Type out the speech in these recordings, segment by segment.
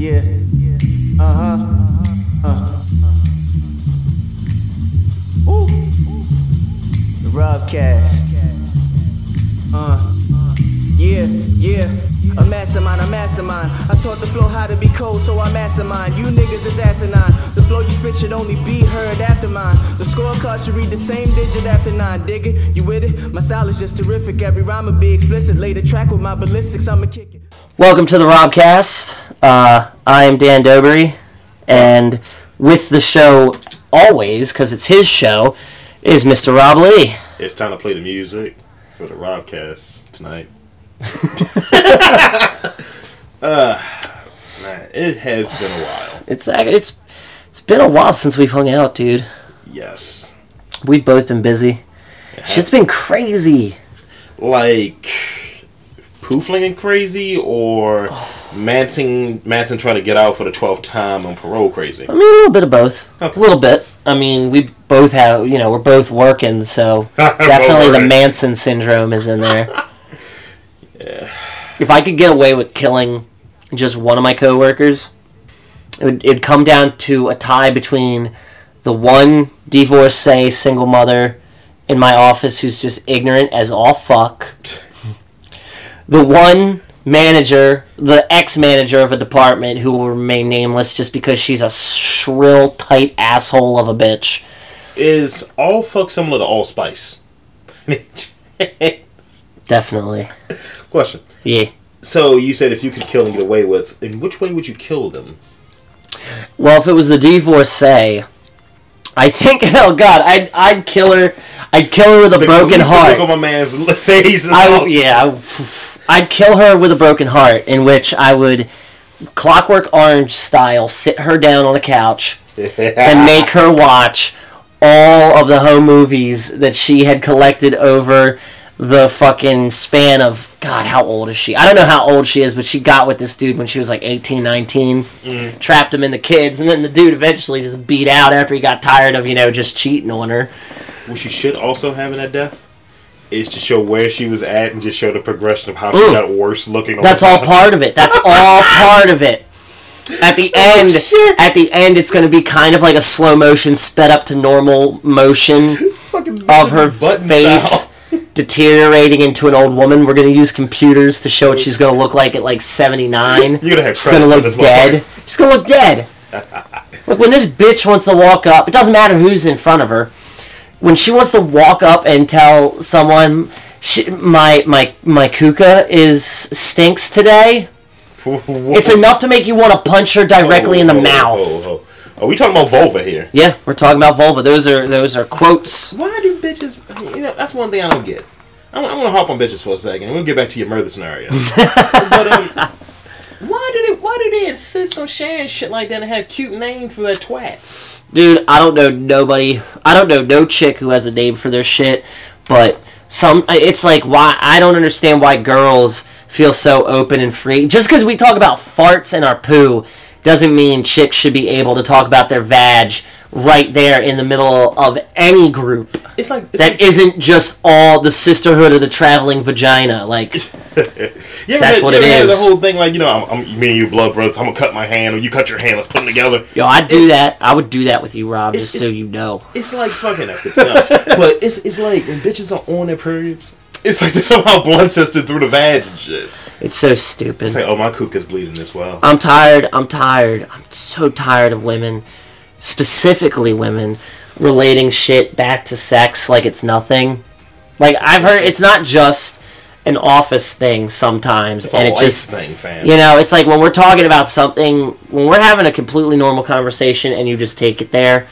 Yeah. Uh huh. Uh. Ooh. The Robcast. Uh. Yeah, yeah. A mastermind, a mastermind. I taught the flow how to be cold, so I mastermind. You niggas is asinine. The flow you spit should only be heard after mine. The scorecard should read the same digit after nine. Dig it? You with it? My style is just terrific. Every rhyme will be explicit. Lay the track with my ballistics. I'ma kick it. Welcome to the Robcast. Uh, I am Dan Dobry, and with the show always, because it's his show, is Mr. Rob Lee. It's time to play the music for the Robcast tonight. uh, man, it has been a while. It's it's it's been a while since we've hung out, dude. Yes. We've both been busy. Shit's been crazy. Like poofling and crazy, or Manson Manson trying to get out for the twelfth time on parole crazy. I mean, a little bit of both. Okay. A little bit. I mean, we both have, you know, we're both working, so definitely the. Manson syndrome is in there. Yeah. If I could get away with killing just one of my coworkers, it would it'd come down to a tie between the one divorcee single mother in my office who's just ignorant as all fuck, the one manager, the ex-manager of a department who will remain nameless just because she's a shrill, tight asshole of a bitch. Is all fuck similar to allspice? Definitely. Question. Yeah. So you said if you could kill and get away with, in which way would you kill them? Well, if it was the divorcee, I think, oh god, I'd, I'd kill her. I'd kill her with a The broken heart. Look on my man's face. I yeah, I- I'd kill her with a broken heart, in which I would, Clockwork Orange style, sit her down on a couch and make her watch all of the home movies that she had collected over the fucking span of God, how old is she? I don't know how old she is, but she got with this dude when she was like 18, 19, mm. trapped him in the kids, and then the dude eventually just beat out after he got tired of, you know, just cheating on her. What she should also have that death is to show where she was at and just show the progression of how she Mm. got worse looking. That's all part of it. That's all part of it. At the end, shit. at the end, it's going to be kind of like a slow motion, sped up to normal motion of her face style. deteriorating into an old woman. We're going to use computers to show what she's going to look like at like 79. You're gonna have She's going to look dead. She's going to look dead. Look, when this bitch wants to walk up, it doesn't matter who's in front of her. When she wants to walk up and tell someone, she, my my my kuka is stinks today. It's enough to make you want to punch her directly in the Oh, oh, mouth. oh, oh. Are we talking about vulva here? Yeah, we're talking about vulva. Those are those are quotes. Why do bitches? You know, that's one thing I don't get. I'm, I'm gonna hop on bitches for a second, and we'll get back to your murder scenario. but um, why do they? Insist on sharing shit like that and have cute names for their twats? Dude, I don't know nobody. I don't know no chick who has a name for their shit, but some it's like why I don't understand why girls feel so open and free. Just because we talk about farts and our poo doesn't mean chicks should be able to talk about their vag right there in the middle of any group. It's like it's That isn't just all the sisterhood of the traveling vagina. Like Yeah, That's what it is. The whole thing, like you know, I'm, I'm me and you blood brothers. I'm gonna cut my hand, or you cut your hand. Let's put them together. yo, I'd do that. I would do that with you, Rob, just so you know. It's like fucking that's good know. but it's it's like when bitches are on their periods. It's like they somehow blood sister through the vag and shit. It's so stupid. It's like, oh, my kook is bleeding as well. I'm tired. I'm tired. I'm so tired of women, specifically women, relating shit back to sex like it's nothing. Like I've heard, it's not just an office thing sometimes, It's and a it just thing, fam. you know, it's like when we're talking about something, when we're having a completely normal conversation, and you just take it there.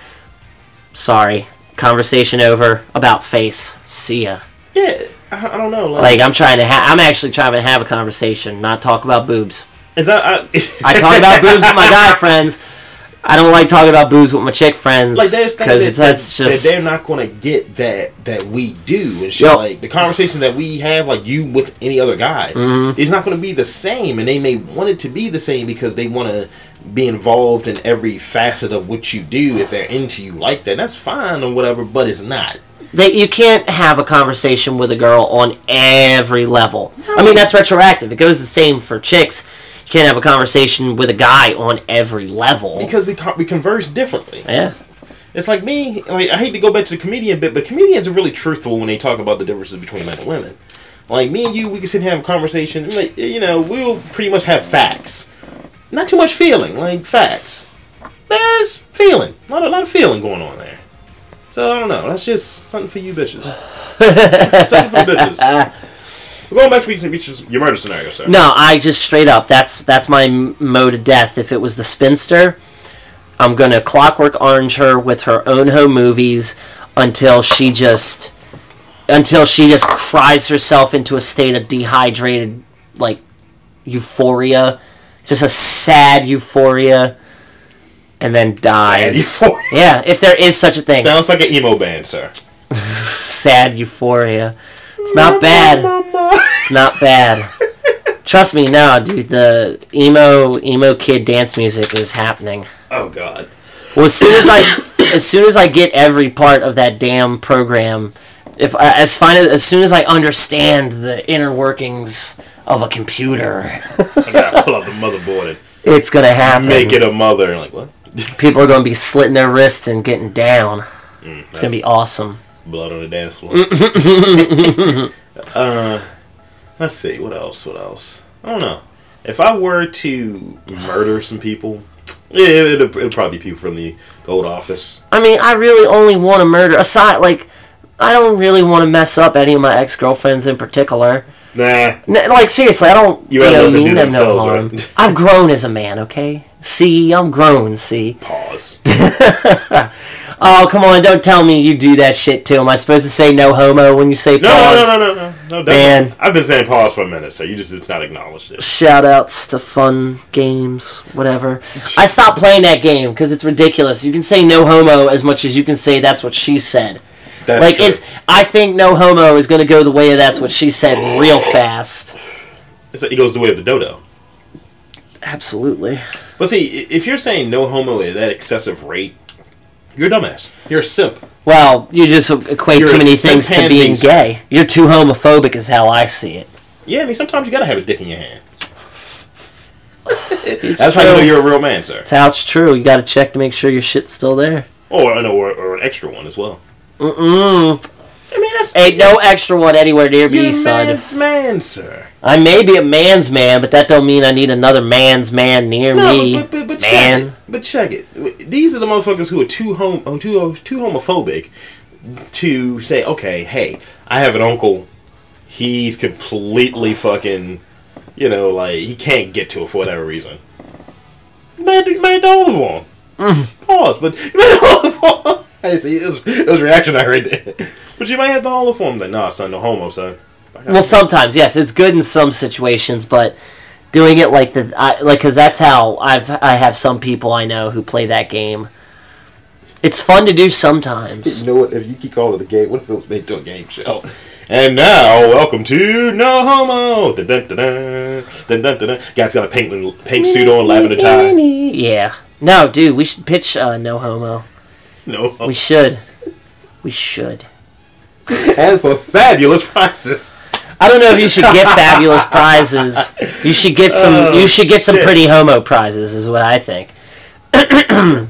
Sorry, conversation over about face. See ya. Yeah, I, I don't know. Like, Like I'm trying to, ha- I'm actually trying to have a conversation, not talk about boobs. is that I, I talk about boobs with my guy friends. I don't like talking about booze with my chick friends like there's things because it's that's just that they're not gonna get that that we do and shit. Yo. Like the conversation that we have, like you with any other guy, Mm-hmm. is not gonna be the same, and they may want it to be the same because they want to be involved in every facet of what you do if they're into you like that. That's fine or whatever, but it's not. that you can't have a conversation with a girl on every level. I mean that's retroactive. It goes the same for chicks. You can't have a conversation with a guy on every level. Because we we converse differently. yeah. It's like me. Like I hate to go back to the comedian bit, but comedians are really truthful when they talk about the differences between men and women. Like me and you, we can sit and have a conversation. and, Like, you know, we'll pretty much have facts, not too much feeling. Like facts, there's feeling, a lot of, lot of feeling going on there. So I don't know. That's just something for you bitches. something, something for the bitches. We're going back to bitches, your murder scenario, sir. No, I just straight up. That's that's my m- mode of death. If it was the spinster, I'm gonna clockwork orange her with her own home movies until she just until she just cries herself into a state of dehydrated like euphoria, just a sad euphoria, and then dies. euphoria. Yeah, if there is such a thing, Sounds like an emo band, sir. sad euphoria. It's not bad. It's not bad. Trust me, no, dude. The emo emo kid dance music is happening. Oh God. Well, as soon as I, as soon as I get every part of that damn program, if I, as fine as, as soon as I understand the inner workings of a computer, I gotta pull out the motherboard it's gonna happen. make it a mother. Like what? People are gonna be slitting their wrists and getting down. Mm, It's gonna be awesome. Blood on the dance floor. uh, let's see. What else? What else? I don't know. If I were to murder some people, yeah, it'd, it'd probably be people from the, the old office. I mean, I really only want to murder. Aside, like, I don't really want to mess up any of my ex girlfriends in particular. Nah. N- like seriously, I don't You you, know, them mean them no harm. right? I've grown as a man, okay? See, I'm grown. See. Pause. Oh come on! Don't tell me you do that shit too. Am I supposed to say no homo when you say No, pause? no, no, no, no, no. Man. I've been saying pause for a minute, so you just did not acknowledge it. Shout outs to fun games, whatever. I stopped playing that game because it's ridiculous. You can say no homo as much as you can say that's what she said. That's like true. it's, I think no homo is gonna go the way of that's what she said real fast. It's like, it goes the way of the dodo. Absolutely. But see, if you're saying no homo at that excessive rate, you're a dumbass. You're a simp. Well, you just equate You're too many things to being gay. You're too homophobic, is how I see it. Yeah, I mean, sometimes you gotta have a dick in your hand. That's how you know you're a real man, sir. That's how it's true. You gotta check to make sure your shit's still there. Or, I know, or, or an extra one as well. Mm-mm. I mean, that's Ain't no extra one anywhere near me, son. man's man, sir. I may be a man's man, but that don't mean I need another man's man near No, me. but, but, but check man. it. But check it. These are the motherfuckers who are too home, oh, too oh, too homophobic to say, okay, hey, I have an uncle. He's completely fucking, you know, like he can't get to it for whatever reason. You might, you might all of them. Pause, but know all of them. I see, it was, it was reactionary right there. But you might have the whole of them. Like, nah, son, no homo, son. Well, sometimes yes, it's good in some situations, but doing it like the I, like because that's how I've I have some people I know who play that game. It's fun to do sometimes. You know what? If you keep calling it a game, what if it was made to a game show? And now, welcome to No Homo. Dun, dun, dun, dun, dun, dun. Guy's got a pink pink suit on, lavender tie. Yeah. No, dude, we should pitch uh, no homo. No, We should. We should. and for fabulous prices. I don't know if you should get fabulous prizes. You should get some. Oh, you should get some shit. pretty homo prizes, is what I think.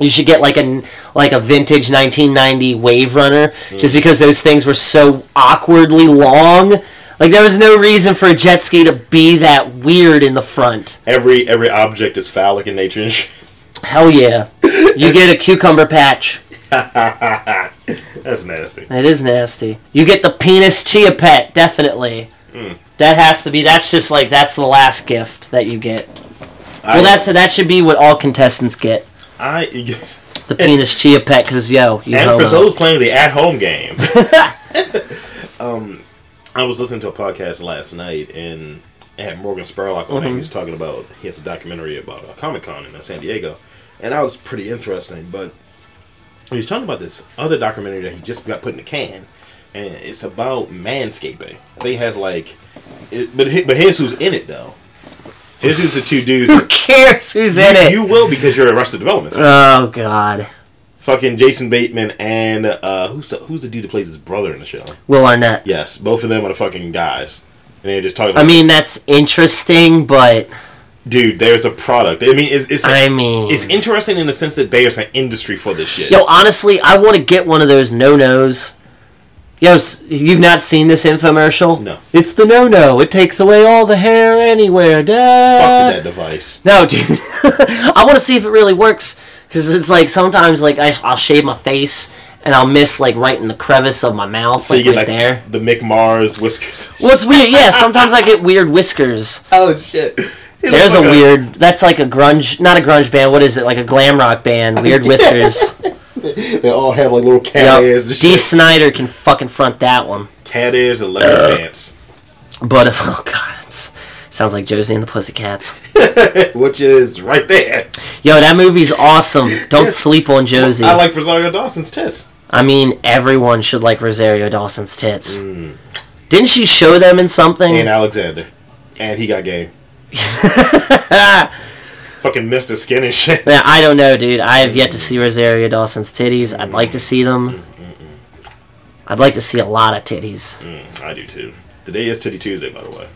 you should get like a like a vintage 1990 Wave Runner, Mm. just because those things were so awkwardly long. Like there was no reason for a jet ski to be that weird in the front. Every every object is phallic in nature. Hell yeah! You get a cucumber patch. That's nasty. It is nasty. You get the penis chia pet, definitely. Hmm. That has to be. That's just like that's the last gift that you get. I, Well, that's that should be what all contestants get. I. The penis chia pet, because yo, you know. And homo. for those playing the at-home game, um, I was listening to a podcast last night and it had Morgan Spurlock on it. He was talking about he has a documentary about a Comic Con in uh, San Diego, and that was pretty interesting. But he was talking about this other documentary that he just got put in the can, and it's about manscaping. I think it has like, it, but but here's who's in it though. Here's who's the two dudes. Who cares who's in you, it? you will because you're Arrested Development. fan. oh God, Fucking Jason Bateman and uh, who's the, who's the dude that plays his brother in the show? Will Arnett. Yes, both of them are the fucking guys, and they're just talking. I mean, that's interesting, but dude, there's a product. I mean, it's it's, I mean, it's interesting in the sense that there's an industry for this shit. Yo, honestly, I want to get one of those no nos. Yo, you've not seen this infomercial? No. It's the no no. It takes away all the hair anywhere. Da. Fuck that device. No, dude. I want to see if it really works because it's like sometimes like I, I'll shave my face and I'll miss like right in the crevice of my mouth, So like, you get right like there. the Mick Mars whiskers. Well, it's weird. Yeah, sometimes I get weird whiskers. Oh shit. He There's a like weird. That's like a grunge, not a grunge band. What is it? Like a glam rock band. Weird whiskers. They all have like little cat Yep. ears and Dee Snider can fucking front that one. Cat ears and leather pants. But oh god, it's, sounds like Josie and the Pussycats. Which is right there. Yo, that movie's awesome. Don't sleep on Josie. I like Rosario Dawson's tits. I mean, everyone should like Rosario Dawson's tits. Mm. Didn't she show them in something? And Alexander. And he got game. Fucking Mr. Skin and shit. Yeah, I don't know, dude. I have yet to see Rosario Dawson's titties. I'd like to see them. I'd like to see a lot of titties. Mm, I do too. Today is Titty Tuesday, by the way.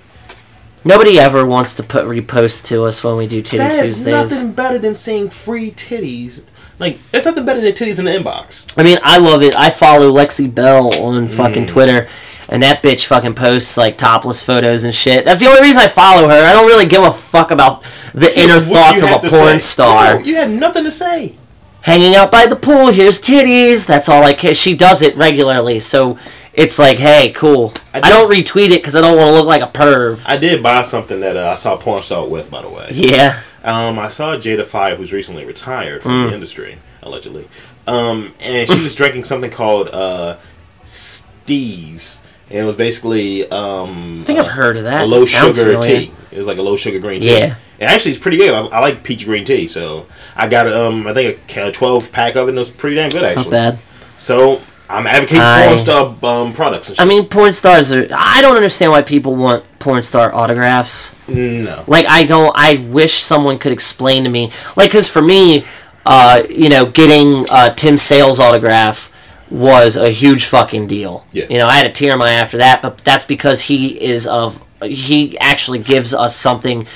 Nobody ever wants to put repost to us when we do Titty That is Tuesdays. nothing better than seeing free titties. Like, there's nothing better than titties in the inbox. I mean, I love it. I follow Lexi Belle on fucking Mm. Twitter, and that bitch fucking posts like topless photos and shit. That's the only reason I follow her. I don't really give a fuck about the inner thoughts of a porn say. star. No, you had nothing to say. Hanging out by the pool, here's titties. That's all I care. She does it regularly, so it's like, hey, cool. I I, don't retweet it because I don't want to look like a perv. I did buy something that uh, I saw porn star with, by the way. Yeah. Um, I saw Jada Fire, who's recently retired from Mm. the industry, allegedly. Um, and she was drinking something called uh, Steaz. And it was basically um, I think I've heard of that. a low It sugar familiar. tea. It was like a low sugar green tea. Yeah. And actually, it's pretty good. I, I like peach green tea, so I got um I think a twelve pack of it. and It was pretty damn good actually. Not bad. So I'm advocating I- porn star um, products. And I mean, porn stars are. I don't understand why people want porn star autographs. no. Like I don't. I wish someone could explain to me. Like, cause for me, uh, you know, getting uh, Tim Sales autograph was a huge fucking deal. Yeah. You know, I had a tear in my eye after that, but that's because he is of. He actually gives us something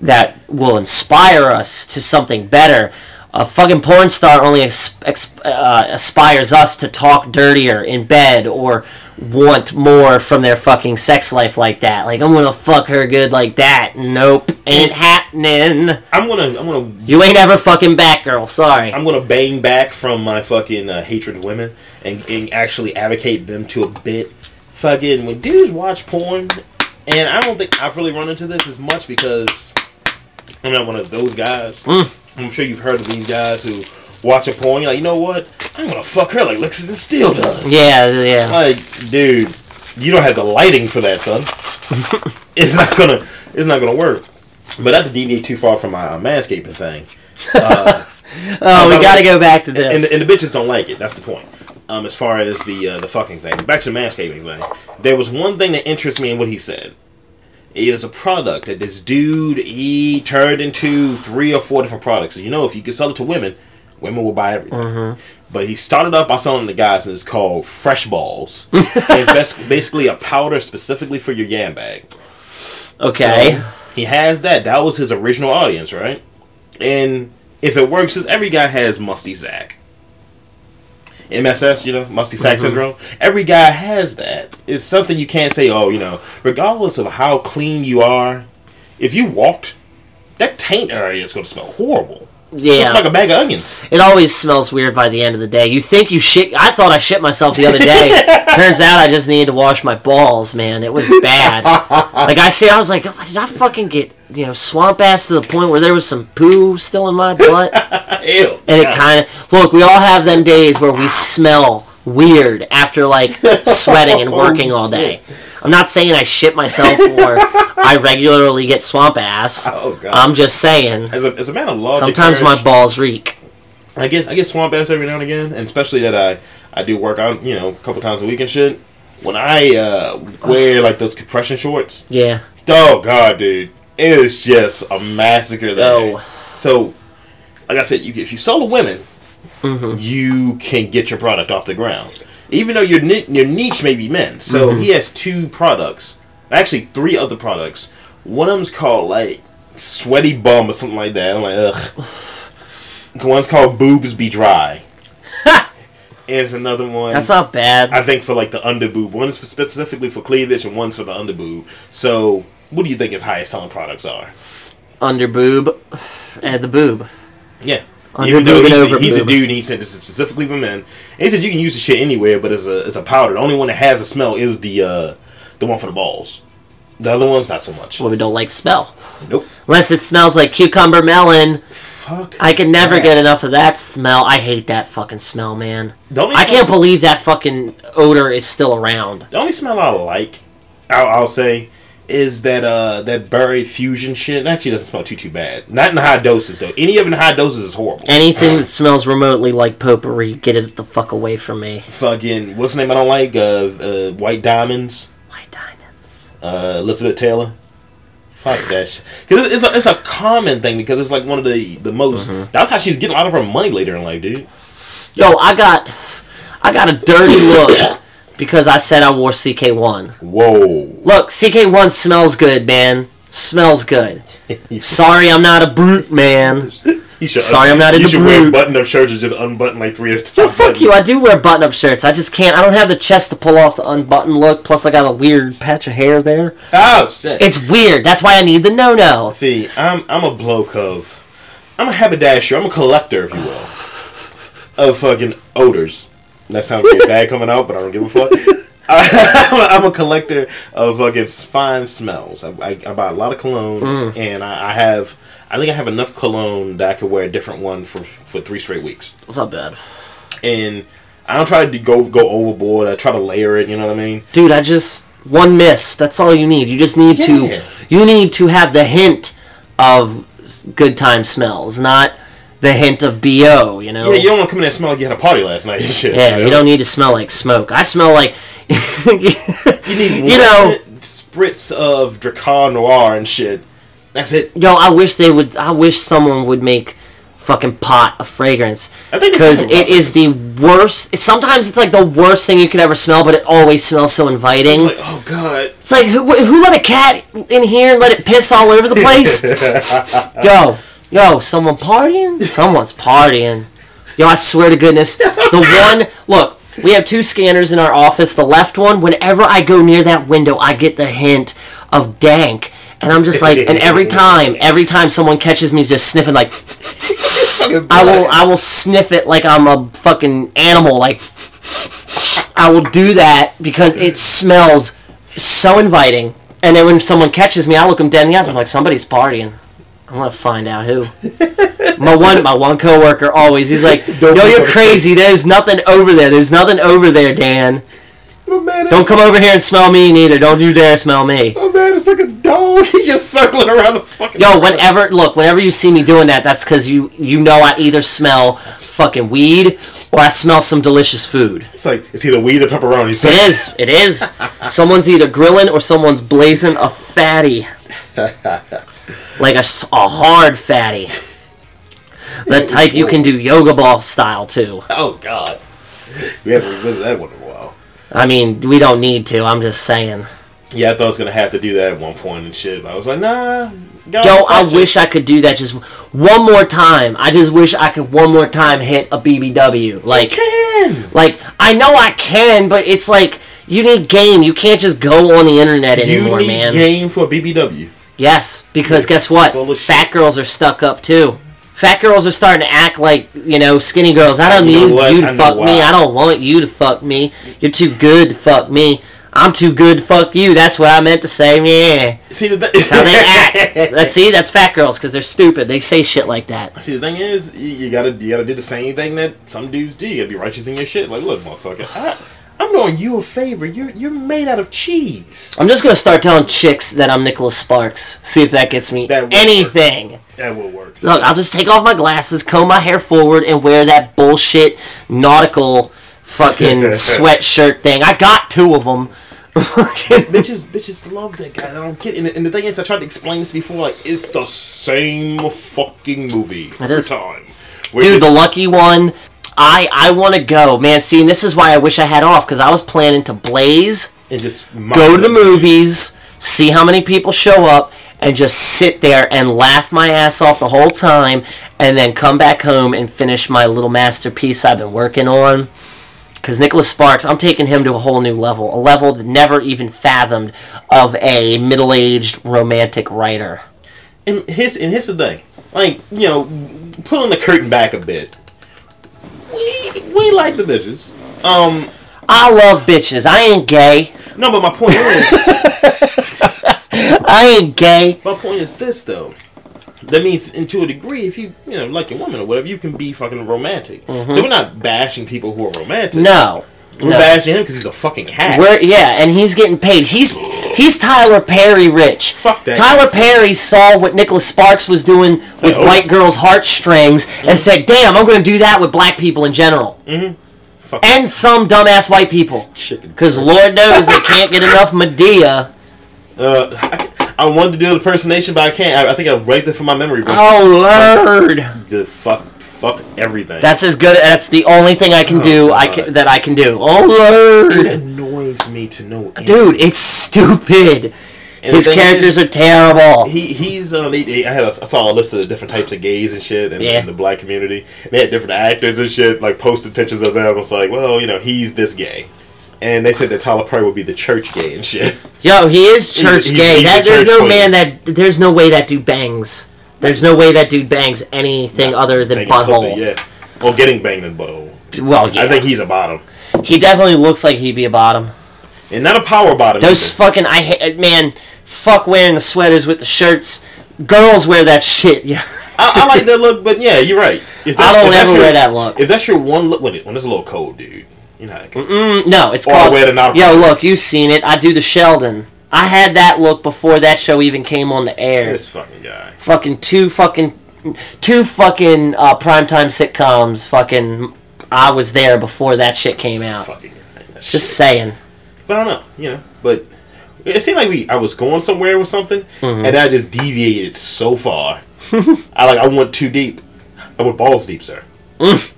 that will inspire us to something better. A fucking porn star only ex- ex- uh, aspires us to talk dirtier in bed or want more from their fucking sex life like that. Like I'm gonna fuck her good like that. Nope, ain't happening. I'm gonna I'm gonna You ain't ever fucking Batgirl. Sorry. I'm gonna bang back from my fucking uh, hatred of women and, and actually advocate them to a bit. Fucking when dudes watch porn, and I don't think I've really run into this as much because I'm not one of those guys. Mm. I'm sure you've heard of these guys who watch a porn. You're like, you know what? I'm gonna fuck her like Lexington Steele does. Yeah, yeah. Like, dude, you don't have the lighting for that, son. it's not gonna, it's not gonna work. But not to deviate too far from my uh, manscaping thing. Uh, Oh, we gotta go back to and, this. the, and the bitches don't like it. That's the point. Um, as far as the uh, the fucking thing, back to the manscaping thing. There was one thing that interests me in what he said. It was a product that this dude he turned into three or four different products. So you know, if you could sell it to women, women will buy everything. Mm-hmm. But he started up by selling the guys, and it's called Fresh Balls. It's basically a powder specifically for your yam bag. okay. So, he has that. That was his original audience, right? And if it works, 'cause every guy has musty sack. MSS, you know, musty sack Mhm. syndrome. Every guy has that. It's something you can't say, oh, you know, regardless of how clean you are, if you walked, that taint area is going to smell horrible. Yeah. It's like a bag of onions. It always smells weird by the end of the day. You think you shit. I thought I shit myself the other day. Turns out I just needed to wash my balls, man. It was bad. like I see, I was like, "Oh, did I fucking get you know swamp ass to the point where there was some poo still in my butt? Ew. And it kind of look. We all have them days where we smell weird after like sweating and working all day. I'm not saying I shit myself or I regularly get swamp ass. Oh, God. I'm just saying. as, a, as a man of law, Sometimes my balls reek. I get I get swamp ass every now and again, and especially that I I do work out, you know, a couple times a week and shit. When I uh, wear like those compression shorts, Yeah. oh god, dude, it is just a massacre there. Oh. So, like I said, you if you sell to women, hmm you can get your product off the ground. Even though your your niche may be men, so Mhm. he has two products, actually three other products. One of them's called like sweaty bum or something like that. I'm like, ugh. One's called boobs be dry. and it's another one. That's not bad. I think for like the underboob. One is for specifically for cleavage, and one's for the underboob. So, what do you think his highest selling products are? Under boob, and the boob. Yeah. Under Even though he's, over a, he's a dude, and he said this is specifically for men. And he said you can use the shit anywhere, but it's a as a powder. The only one that has a smell is the uh, the one for the balls. The other ones, not so much. Well, we don't like smell. Nope. Unless it smells like cucumber melon. Fuck. I can never that. get enough of that smell. I hate that fucking smell, man. The only I can't smell- believe that fucking odor is still around. The only smell I like, I'll, I'll say, is that uh that berry fusion shit. It actually doesn't smell too too bad. Not in high doses though. Any of it in high doses is horrible. Anything that smells remotely like potpourri, get it the fuck away from me. Fucking what's the name I don't like? Uh, uh White Diamonds. White diamonds. Uh, Elizabeth Taylor. Fuck that shit. Because it's a, it's a common thing because it's like one of the the most. Mm-hmm. That's how she's getting a lot of her money later in life, dude. Yo, I got, I got a dirty look because I said I wore CK1. Whoa. Look, CK1 smells good, man. Smells good. Sorry, I'm not a brute, man. You should, Sorry, I'm not You into should wear button up shirts and just unbutton like three at a Yo, time. fuck you. I do wear button-up shirts. I just can't. I don't have the chest to pull off the unbuttoned look. Plus, I got a weird patch of hair there. Oh shit. It's weird. That's why I need the no-no. See, I'm I'm a bloke of, I'm a haberdasher. I'm a collector, if you will, of fucking odors. That sounds really bad coming out, but I don't give a fuck. I'm, a collector of fucking fine smells. I, I, I buy a lot of cologne, mm. and I, I have, I think I have enough cologne that I could wear a different one for for three straight weeks. It's not bad. And I don't try to go go overboard. I try to layer it. You know what I mean? Dude, I just one miss. That's all you need. You just need Yeah. to you need to have the hint of good time smells, not the hint of BO, you know. Yeah, you don't want to come in there and smell like you had a party last night. and Shit. Yeah, know? you don't need to smell like smoke. I smell like You need you know, spritz of Drakkar Noir and shit. That's it. yo, I wish they would I wish someone would make fucking pot a fragrance I think because it is the worst. Sometimes it's like the worst thing you could ever smell, but it always smells so inviting. It's like, oh god. It's like who, who let a cat in here and let it piss all over the place? yo, yo, someone partying? Someone's partying. Yo, I swear to goodness, the one look. We have two scanners in our office. The left one, whenever I go near that window, I get the hint of dank, and I'm just like, and every time, every time someone catches me just sniffing, like I will, I will sniff it like I'm a fucking animal. Like I will do that because it smells so inviting. And then when someone catches me, I look them dead in the eyes. I'm like, somebody's partying. I'm gonna find out who. my one, my one coworker always. He's like, "Yo, you're crazy. There's nothing over there. There's nothing over there, Dan. Man, Don't come over here and smell me neither. Don't you dare smell me." Oh man, it's like a dog. He's just circling around the fucking. Yo, whenever look, whenever you see me doing that, that's because you you know I either smell fucking weed or I smell some delicious food. It's like it's either weed or pepperoni. So It is. It is. Someone's either grilling or someone's blazing a fatty, like a, a hard fatty. The type you can do yoga ball style too. Oh god. We haven't revisited that one in a while. I mean, we don't need to. I'm just saying. Yeah, I thought I was gonna have to do that at one point and shit. But I was like, nah. Yo, I wish I could do that just one more time. I just wish I could one more time hit a BBW. Like, can. like I know I can, but it's like you need game. You can't just go on the internet anymore, You anymore, need man. game for BBW. Yes, because guess what? Fat shit. girls are stuck up too. Fat girls are starting to act like you know skinny girls. I don't You need you to I fuck me. I don't want you to fuck me. You're too good to fuck me. I'm too good to fuck you. That's what I meant to say. Yeah. See the That's how they act. Let's see. That's fat girls because they're stupid. They say shit like that. See, the thing is, you, you gotta you gotta do the same thing that some dudes do. You gotta be righteous in your shit. Like, look, motherfucker, I, I'm doing you a favor. You're you're made out of cheese. I'm just gonna start telling chicks that I'm Nicholas Sparks. See if that gets me That anything. That will work. Look, I'll just take off my glasses, comb my hair forward, and wear that bullshit nautical fucking sweatshirt thing. I got two of them. bitches, bitches love that guy. I don't get it. And, the thing is, I tried to explain this before. Like, it's the same fucking movie every time. Where Dude, the lucky one. I I want to go, man. See, and this is why I wish I had off because I was planning to blaze, and just go to the movies, see how many people show up, and just sit there and laugh my ass off the whole time and then come back home and finish my little masterpiece I've been working on. Because Nicholas Sparks, I'm taking him to a whole new level, a level that never even fathomed of a middle-aged romantic writer. And his and here's the thing, like you know, pulling the curtain back a bit. We like the bitches. Um, I love bitches. I ain't gay. no, but my point is, I ain't gay. my point is this though. That means, and to a degree, if you you know like a woman or whatever, you can be fucking romantic. So we're not bashing people who are romantic. Mm-hmm. No. We're no. bashing him because he's a fucking hack. We're, yeah, and he's getting paid. He's he's Tyler Perry rich. Fuck that Tyler. Perry saw what Nicholas Sparks was doing with oh. white girls' heartstrings and said, "Damn, I'm going to do that with black people in general Fuck and some dumbass white people." Because Lord knows they can't get enough Madea. Uh, I, I wanted to do the impersonation, but I can't. I, I think I've wiped it from my memory. But Oh Lord, the fuck, fuck everything. that's as good. That's the only thing I can Oh, do. I can, that I can do. Oh lord! it annoys me to no end. dude, it's stupid. And His characters is, are terrible. He he's um. They, they- I had a, I saw a list of the different types of gays and shit in, Yeah. in the black community. They had different actors and shit. Like posted pictures of them. I was like, well, you know, he's this gay. And they said that Tyler Perry would be the church gay and shit. Yo, he is church he's- gay. he's that, a there's church no boy. man that there's no way that dude bangs. There's no way that dude bangs anything other than butthole. yeah. Or getting banged in butthole. Well, yeah. I think he's a bottom. he definitely looks like he'd be a bottom. And not a power bottom. Those fucking I hate man. Fuck wearing the sweaters with the shirts. Girls wear that shit. Yeah, I, I like that look, but yeah, you're right. If I don't if that's ever your- wear that look. If that's your one look, when, it, when it's a little cold, dude, you know how. Mm, no, it's Or called. wear the nautical Yo, look, you've seen it. I do the Sheldon. I had that look before that show even came on the air. This fucking guy. fucking two fucking two fucking uh, primetime sitcoms. Fucking, I was there before that shit came out. Fucking. Just shit. saying. But I don't know, you know. But it seemed like we I was going somewhere with something, Mm-hmm. and I just deviated so far. I like I went too deep. I went balls deep, sir. Mm.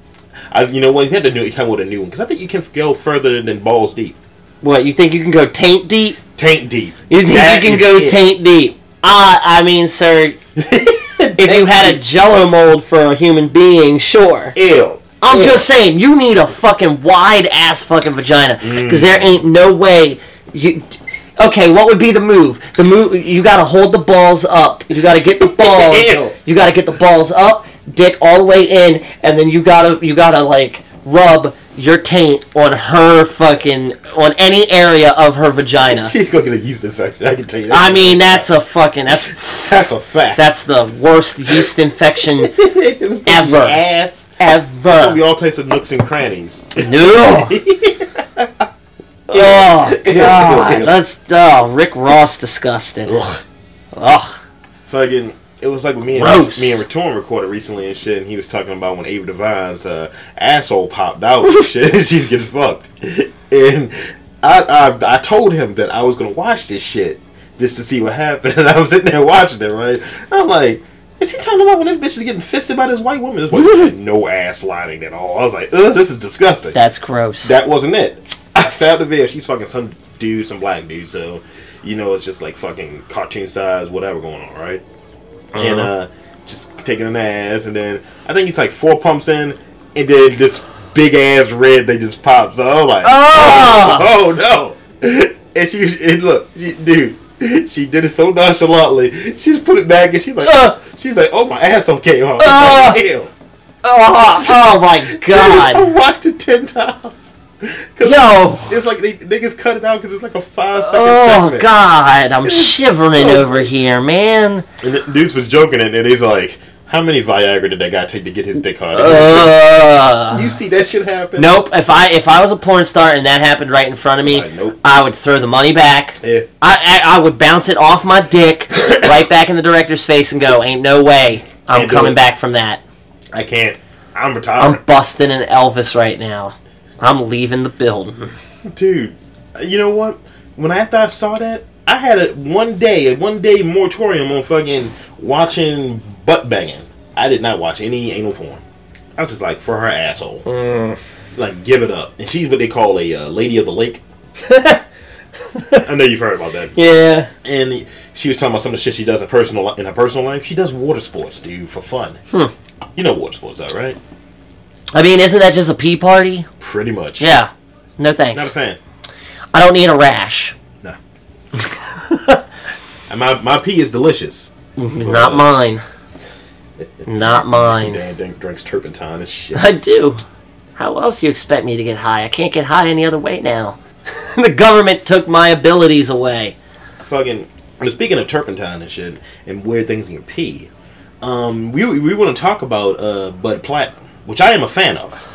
I, you know what? You had to new, come with a new one because I think you can go further than balls deep. What you think you can go taint deep? Tank deep. You think That you can go it. taint deep? Uh, I mean, sir, if you had a Jello mold for a human being, sure. Ew. I'm Ew. just saying, you need a fucking wide ass fucking vagina because there ain't no way you. Okay, what would be the move? The move you gotta hold the balls up. You gotta get the balls. you gotta get the balls up, dick all the way in, and then you gotta you gotta like rub your taint on her fucking on any area of her vagina. She's gonna get a yeast infection. I can tell you that. I mean, that's a fucking that's that's a fact. that's the worst yeast infection ever. Ass. It's gonna be all types of nooks and crannies. No. Oh god, that's oh Rick Ross disgusted. Ugh. Ugh. fucking it was like with me and Gross. me and Retorn recorded recently and shit, and he was talking about when Ava Devine's uh, asshole popped out and shit, and she's getting fucked. And I, I I told him that I was gonna watch this shit just to see what happened, and I was sitting there watching it. Right, I'm like. Is he talking about when this bitch is getting fisted by this white woman? This white woman had no ass lining at all. I was like, ugh, this is disgusting. That's gross. That wasn't it. I found the video. She's fucking some dude, some black dude. So, you know, it's just like fucking cartoon size, whatever going on, right? And uh, just taking an ass, and then I think he's like four pumps in, and then this big ass red they just pops. So I'm like, Ah! oh, no! And she, and look, she, dude. She did it so nonchalantly. She just put it back, and she's like, Ugh. she's like, "Oh my ass off." Ugh. Ew. oh, oh my god! I god. watched it ten times. 'Cause Yo. it's like they niggas cut it out because it's like a five second Oh segment. god, I'm It's shivering so- over here, man. And the dudes was joking it, and he's like, "How many Viagra did that guy take to get his dick hard?" Uh, you see that shit happen? nope. If I if I was a porn star and that happened right in front of me, Right, nope. I would throw the money back. Yeah. I, I I would bounce it off my dick right back in the director's face and go, "Ain't no way I'm Can't coming back from that. I can't. I'm retired, I'm busting an Elvis right now. I'm leaving the building." dude. You know what? When I, after I saw that, I had a one day, a one day moratorium on fucking watching butt banging. I did not watch any anal porn. I was just like, for her asshole, Mm. like give it up. And she's what they call a uh, lady of the lake. I know you've heard about that. Yeah. And she was talking about some of the shit she does in personal in her personal life. She does water sports, dude, for fun. You know water sports, though, right? I mean, isn't that just a pee party? Pretty much. Yeah. No thanks. Not a fan. I don't need a rash. No. and my my pee is delicious. Not mine. Not mine. Dan drink, drinks turpentine and shit. I do. How else do you expect me to get high? I can't get high any other way now. the government took my abilities away. Fucking. Speaking of turpentine and shit and weird things in your pee, um, we we want to talk about uh Bud Platinum, which I am a fan of.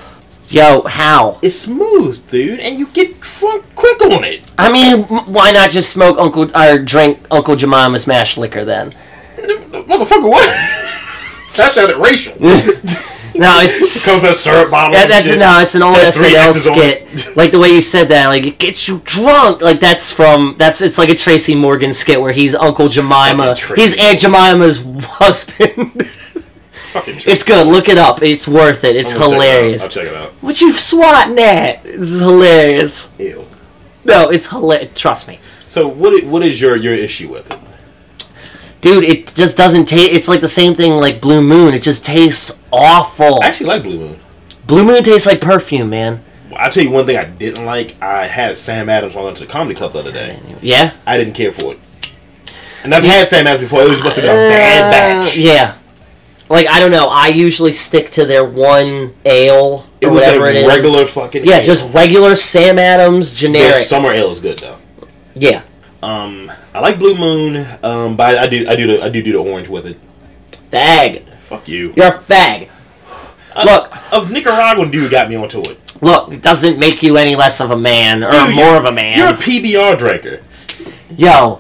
Yo, how? It's smooth, dude, and you get drunk quick on it. I mean, why not just smoke Uncle or drink Uncle Jemima's mashed liquor then? Motherfucker, what? that sounded racial. No, it's Comes that syrup bottle. that, that's shit. no, it's an old SNL skit. Like the way you said that, like it gets you drunk. Like that's from that's it's like a Tracy Morgan skit where he's Uncle Jemima, he's Aunt Jemima's husband. Fucking true. it's good. Look it up. It's worth it. It's I'm check it hilarious. I'll check it out. What you swatting at? It's hilarious. Ew. No, it's hilarious. Trust me. So what? What is your your issue with it? Dude, it just doesn't taste. It's like the same thing like Blue Moon. It just tastes awful. I actually like Blue Moon. Blue Moon tastes like perfume, man. I'll tell you one thing I didn't like. I had Sam Adams while I went to the comedy club the other day. Yeah? I didn't care for it. And I've had Sam Adams before. It was must have been a bad Uh, batch. Yeah. Like, I don't know. I usually stick to their one ale It or was whatever it is. regular fucking Yeah, ale. just regular Sam Adams Their generic. summer ale is good though. yeah. Um, I like Blue Moon. Um, but I do I do the I do do the orange with it. Fag. Fuck you. You're a fag. Look, Of Nicaraguan dude got me onto it. look, it doesn't make you any less of a man or Dude, more of a man. You're a PBR drinker. Yo,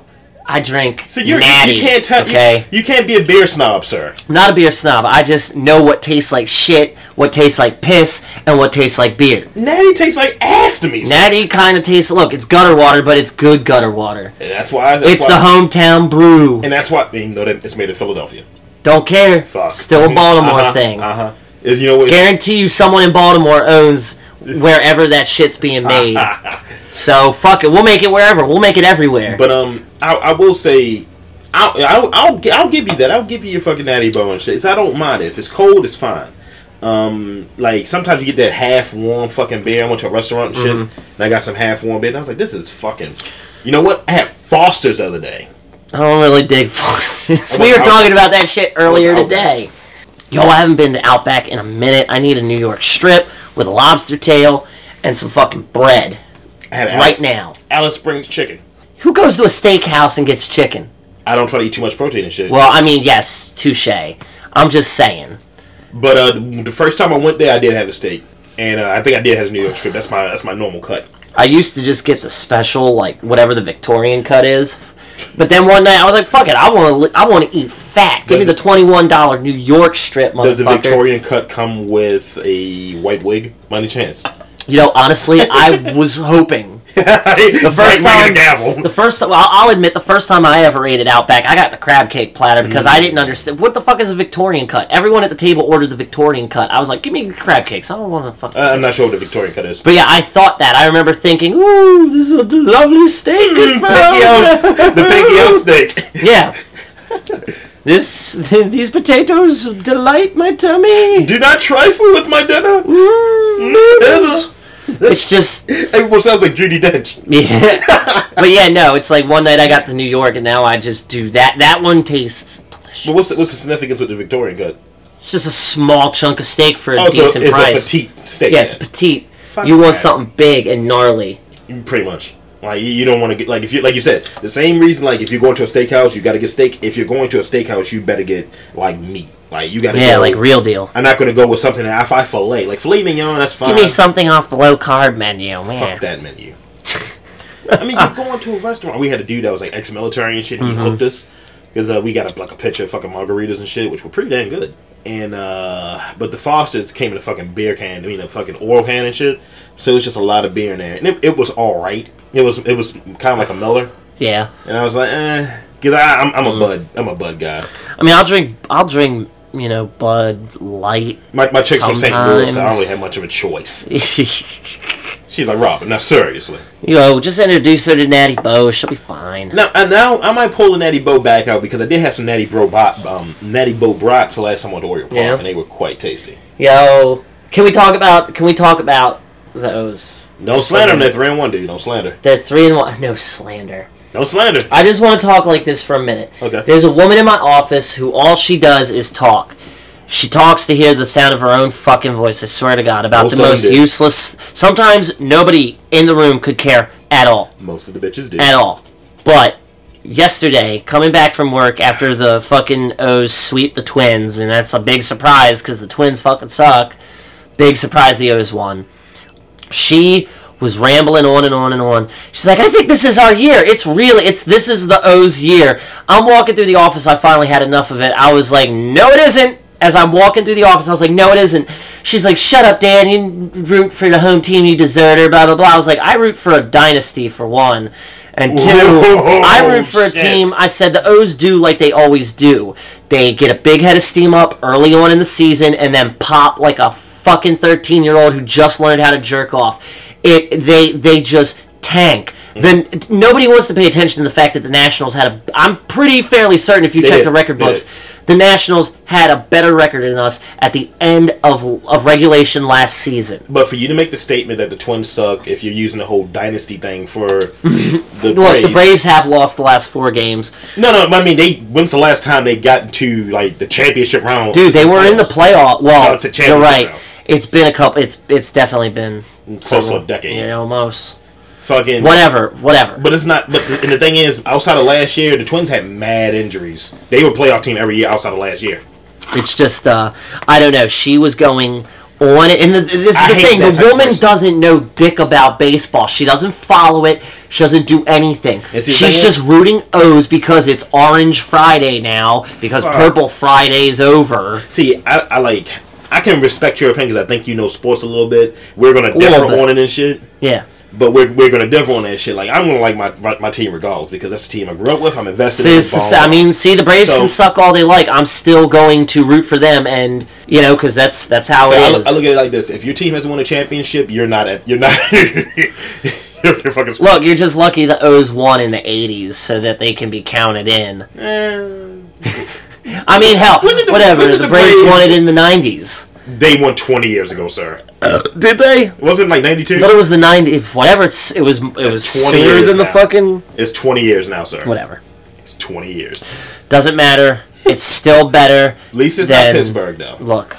I drink So you're natty, you can't tell okay? you, you can't be a beer snob, sir. Not a beer snob. I just know what tastes like shit, what tastes like piss, and what tastes like beer. Natty tastes like ass to me. sir. Natty kind of tastes. Look, it's gutter water, but it's good gutter water. And that's why. That's It's why, the hometown brew. and that's why. Even though it's made in Philadelphia. Don't care. Fuck. Still a Baltimore Uh-huh, thing. Uh huh. Is you know what? Guarantee you, someone in Baltimore owns wherever that shit's being made. so fuck it. We'll make it wherever. We'll make it everywhere. But um, I, I will say, I'll, I'll I'll I'll give you that. I'll give you your fucking natty bow and shit. I don't mind it. If it's cold, it's fine. Um, like sometimes you get that half warm fucking beer. I went to a restaurant and shit, Mm-hmm. and I got some half warm beer. And I was like, this is fucking. You know what? I had Foster's the other day. I don't really dig Foster's. We were talking about that shit earlier today. Yo, I haven't been to Outback in a minute. I need a New York strip with a lobster tail and some fucking bread I had right Alice, now. Alice Springs chicken. Who goes to a steakhouse and gets chicken? I don't try to eat too much protein and shit. Well, I mean, yes, touche. I'm just saying. But uh, the first time I went there, I did have a steak, and uh, I think I did have a New York strip. That's my that's my normal cut. I used to just get the special, like whatever the Victorian cut is. But then one night I was like, "Fuck it, I want to. I want to eat fat. Give me the twenty-one dollar New York strip, motherfucker." Does the Victorian cut come with a white wig? By any chance? You know, honestly, I was hoping. the first time- gavel. The first, well, I'll admit, the first time I ever ate at Outback, I got the crab cake platter because I didn't understand what the fuck is a Victorian cut. Everyone at the table ordered the Victorian cut. I was like, "Give me crab cakes. I don't want to fuck." Uh, I'm not sure what the Victorian cut is. But yeah, I thought that. I remember thinking, "Ooh, this is a lovely steak." Pinky the pinky O steak. Yeah. This these potatoes delight my tummy. Do not trifle with my dinner. Mm, It's just Everyone sounds like Judi Dench. yeah. But yeah, no, it's like one night I got the New York and now I just do that. That one tastes delicious. But what's the, what's the significance with the Victorian cut? It's just a small chunk of steak for a Oh, so decent it's price. a petite steak. yeah, it's petite. Fuck you want that. something big and gnarly. Pretty much. Like you- you don't want to get like if you like you said the same reason like if you're going to a steakhouse you got to get steak. If you're going to a steakhouse you better get like meat. Like you got to Yeah, go, like real deal. I'm not gonna go with something that if I fillet like filet mignon that's fine. Give me something off the low carb menu, man. Fuck that menu. I mean, you're going to a restaurant. We had a dude that was like ex-military and shit. He Mm-hmm. hooked us because uh, we got a, like a picture of fucking margaritas and shit, which were pretty damn good. And uh, but the Fosters came in a fucking beer can, I mean a fucking oil can and shit. So it was just a lot of beer in there, and it, it was all right. It was it was kind of like a Miller, Yeah. and I was like, eh, because I'm I'm Mm. a bud I'm a bud guy. I mean, I'll drink. I'll drink. You know, Bud Light. My my chick's from St. Louis, so I don't really have much of a choice. She's like, Robin, now seriously. You know, just introduce her to Natty Bo. She'll be fine. Now, and now I might pull the Natty Bo back out because I did have some Natty Bro bot, um, Natty Bo brats the last time I went to Oriole Park, Yeah. and they were quite tasty. Yo, can we talk about? Can we talk about those? Don't slander them. They're three and one, dude. Don't slander. They're three and one. No slander. Don't slander. I just want to talk like this for a minute. Okay. There's a woman in my office who all she does is talk. She talks to hear the sound of her own fucking voice. I swear to God, about Most the most useless. Sometimes nobody in the room could care at all, Most of the bitches do. at all. But yesterday, coming back from work after the fucking O's sweep the Twins, and that's a big surprise because the Twins fucking suck. Big surprise, the O's won. She was rambling on and on and on. She's like, I think this is our year. It's really, it's this is the O's year. I'm walking through the office. I finally had enough of it. I was like, no, it isn't. As I'm walking through the office, I was like, no, it isn't. She's like, shut up, Dan. You root for the home team, you deserter, blah, blah, blah. I was like, I root for a dynasty, for one. And two, Whoa, I root for a shit. team. I said the O's do like they always do. They get a big head of steam up early on in the season and then pop like a fucking 13 year old who just learned how to jerk off. It they they just tank. Then nobody wants to pay attention to the fact that the Nationals had a. I'm pretty fairly certain if you check did. the record books, the Nationals had a better record than us at the end of of regulation last season. But for you to make the statement that the Twins suck, if you're using the whole dynasty thing for the Look, Braves, the Braves have lost the last four games. no, no, I mean they. When's the last time they got to like the championship round? Dude, they were in the playoff. Well, No, it's a you're right. round. It's been a couple. It's it's definitely been Close to a decade. Yeah, almost. Fucking Whatever, whatever. But it's not. But and the thing is, outside of last year, the Twins had mad injuries. They were a playoff team every year outside of last year. It's just, uh, I don't know. She was going on it, and the, this is I the thing: the woman doesn't know dick about baseball. She doesn't follow it. She doesn't do anything. And see, the She's thing is- just rooting O's because it's Orange Friday now. Because Fuck. Purple Friday's over. See, I, I like. I can respect your opinion because I think you know sports a little bit. We're gonna differ on it and shit. Yeah. But we're, we're gonna differ on that shit. Like I'm gonna like my my, team regardless because that's the team I grew up with. I'm invested See, in. it's the following I mean, see, the Braves So- can suck all they like. I'm still going to root for them, and you know, because that's that's how it I, is. look- I look at it like this: if your team hasn't won a championship, you're not at. You're not. you're, you're fucking. Look, you're just lucky the O's won in the '80s, so that they can be counted in. Eh, I mean, hell, the- whatever. The, the Braves, Braves- won it in the '90s. they won 20 years ago, sir. Uh, did they? Wasn't it like 92? But it was the '90s. Whatever. It's, it was. It was 20 sooner years than the fucking. It's 20 years now, sir. Whatever. It's 20 years. Doesn't matter. It's still better. At least it's Then- not Pittsburgh, though. Look,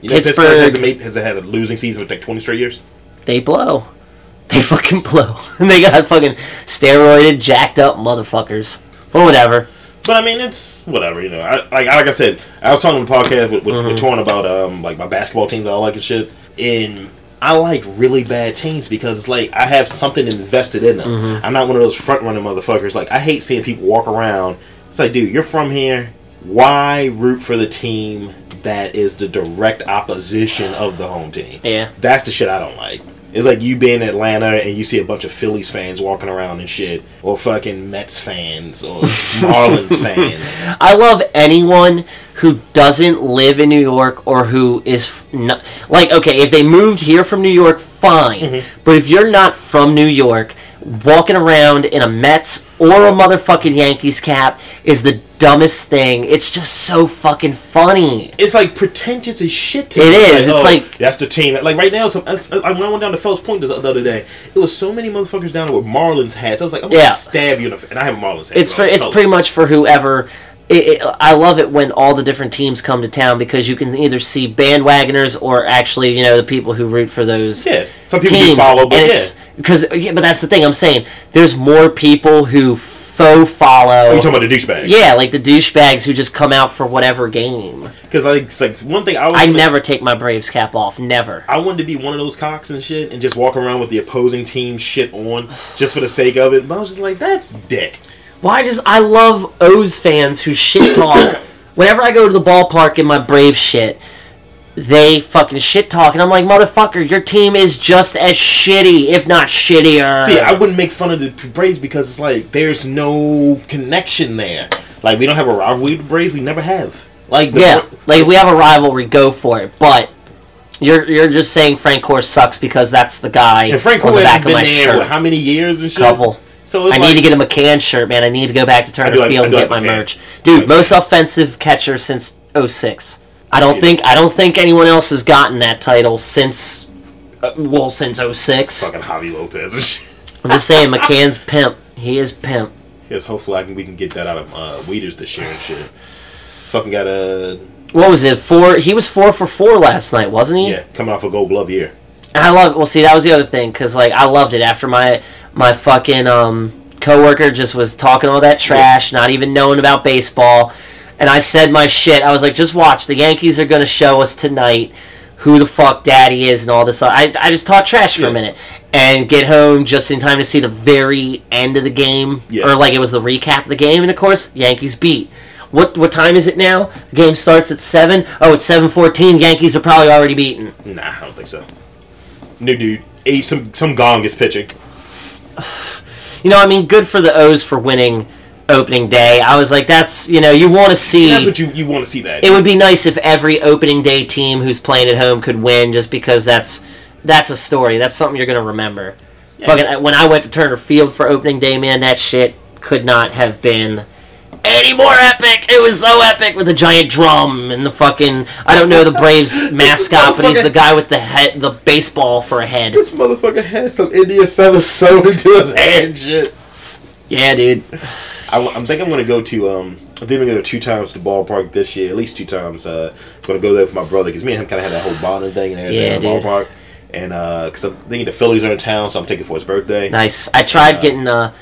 You know, Pittsburgh, Pittsburgh- hasn't, made, hasn't had a losing season for like 20 straight years. they blow. They fucking blow. And they got fucking steroided, jacked up motherfuckers. But whatever. But I mean, it's whatever, you know. I, like like I said, I was talking on the podcast with, with, Mm-hmm. with Torn about um like my basketball teams that I like and shit. And I like really bad teams because it's like I have something invested in them. Mm-hmm. I'm not one of those front running motherfuckers. Like I hate seeing people walk around. It's like, dude, you're from here. Why root for the team that is the direct opposition of the home team? Yeah. That's the shit I don't like. It's like you being in Atlanta and you see a bunch of Phillies fans walking around and shit, or fucking Mets fans, or Marlins fans. I love anyone who doesn't live in New York or who is f- not, like okay, if they moved here from New York, fine. Mm-hmm. But if you're not from New York, walking around in a Mets or a motherfucking Yankees cap is the dumbest thing. It's just so fucking funny. It's like pretentious as shit to It me. is. It's oh, like- that's the team. Like right now, some when I went down to Fells Point the other day, it was so many motherfuckers down there with Marlins hats. I was like, I'm Yeah. gonna stab you in the f-. and I have a Marlins hat. It's for it's colors. pretty much for whoever. It, it, I love it when all the different teams come to town because you can either see bandwagoners or actually, you know, the people who root for those Yes, some people teams. do follow, but and yeah. it's because yeah, but that's the thing I'm saying. There's more people who faux follow. Oh, Are you talking about the douchebags? yeah, like the douchebags who just come out for whatever game. Because like, it's like one thing I I never take my Braves cap off. Never. I wanted to be one of those cocks and shit and just walk around with the opposing team shit on just for the sake of it. But I was just like, that's dick. I just I love O's fans who shit talk. Whenever I go to the ballpark in my Brave shit, they fucking shit talk, and I'm like, motherfucker, your team is just as shitty, if not shittier. See, I wouldn't make fun of the Braves because it's like there's no connection there. Like we don't have a rivalry with the Braves. We never have. Like yeah, Bra- like we have a rivalry, go for it. But You're you're just saying Frank Gore sucks because that's the guy And Frank Gore the back hasn't of been my there shirt. how many years and shit? Couple. So I like, need to get a McCann shirt, man. I need to go back to Turner like- Field and get like my merch. Dude, most offensive catcher since 06. I don't Yeah. think I don't think anyone else has gotten that title since uh, well since 06. fucking Javy Lopez. I'm just saying McCann's pimp. He is pimp. Yes, hopefully I can, we can get that out of uh, Weeders this year and shit. Fucking got a What was it? Four he was 4 for 4 last night, wasn't he? yeah coming off a Gold Glove year. I love. Well, see, that was the other thing because like I loved it after my my fucking um coworker just was talking all that trash, not even knowing about baseball, and I said my shit. I was like, just watch. The Yankees are gonna show us tonight who the fuck daddy is and all this. I I just talked trash for Yeah. a minute and get home just in time to see the very end of the game Yeah. or like it was the recap of the game, and of course Yankees beat. What what time is it now? The game starts at seven. Oh, it's seven fourteen. Yankees are probably already beaten. Nah, I don't think so. New dude, some some gong is pitching. You know, I mean, good for the O's for winning opening day. I was like, that's you know, you want to see. That's what you you want to see that. it would be nice if every opening day team who's playing at home could win, just because that's that's a story. That's something you're gonna remember. Fucking uh, when I went to Turner Field for opening day, man, that shit could not have been any more epic. It was so epic with the giant drum and the fucking I don't know the Braves mascot, but he's the guy with the head, the baseball for a head. this motherfucker has some Indian feathers sewn into his hand. Shit. Yeah, dude. I, am think I'm gonna go to um. I think I'm gonna go two times to the ballpark this year, at least two times. Uh, I'm gonna go there with my brother because me and him kind of had that whole bonding thing and everything Yeah, in the dude. ballpark. And uh, because I'm thinking the Phillies are in town, so I'm taking for his birthday. Nice. I tried getting uh,